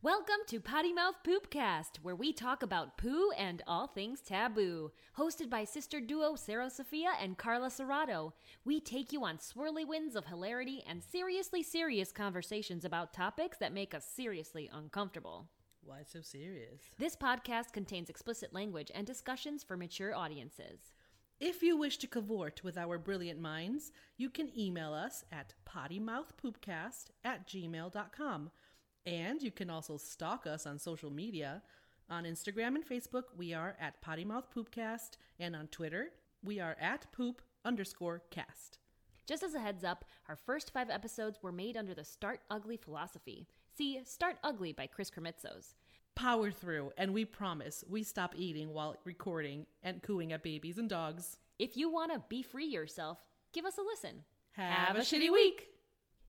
Welcome to Potty Mouth Poopcast, where we talk about poo and all things taboo. Hosted by sister duo Sarah Sophia and Carla Serrato, we take you on swirly winds of hilarity and seriously serious conversations about topics that make us seriously uncomfortable. Why so serious? This podcast contains explicit language and discussions for mature audiences. If you wish to cavort with our brilliant minds, you can email us at pottymouthpoopcast at gmail.com. And you can also stalk us on social media. On Instagram and Facebook, we are at Potty Mouth pottymouthpoopcast, and on Twitter, we are at poop underscore cast. Just as a heads up, our first five episodes were made under the Start Ugly philosophy. See Start Ugly by Chris Krimitsos. Power through, and we promise we stop eating while recording and cooing at babies and dogs. If you want to be free yourself, give us a listen. Have, a shitty week.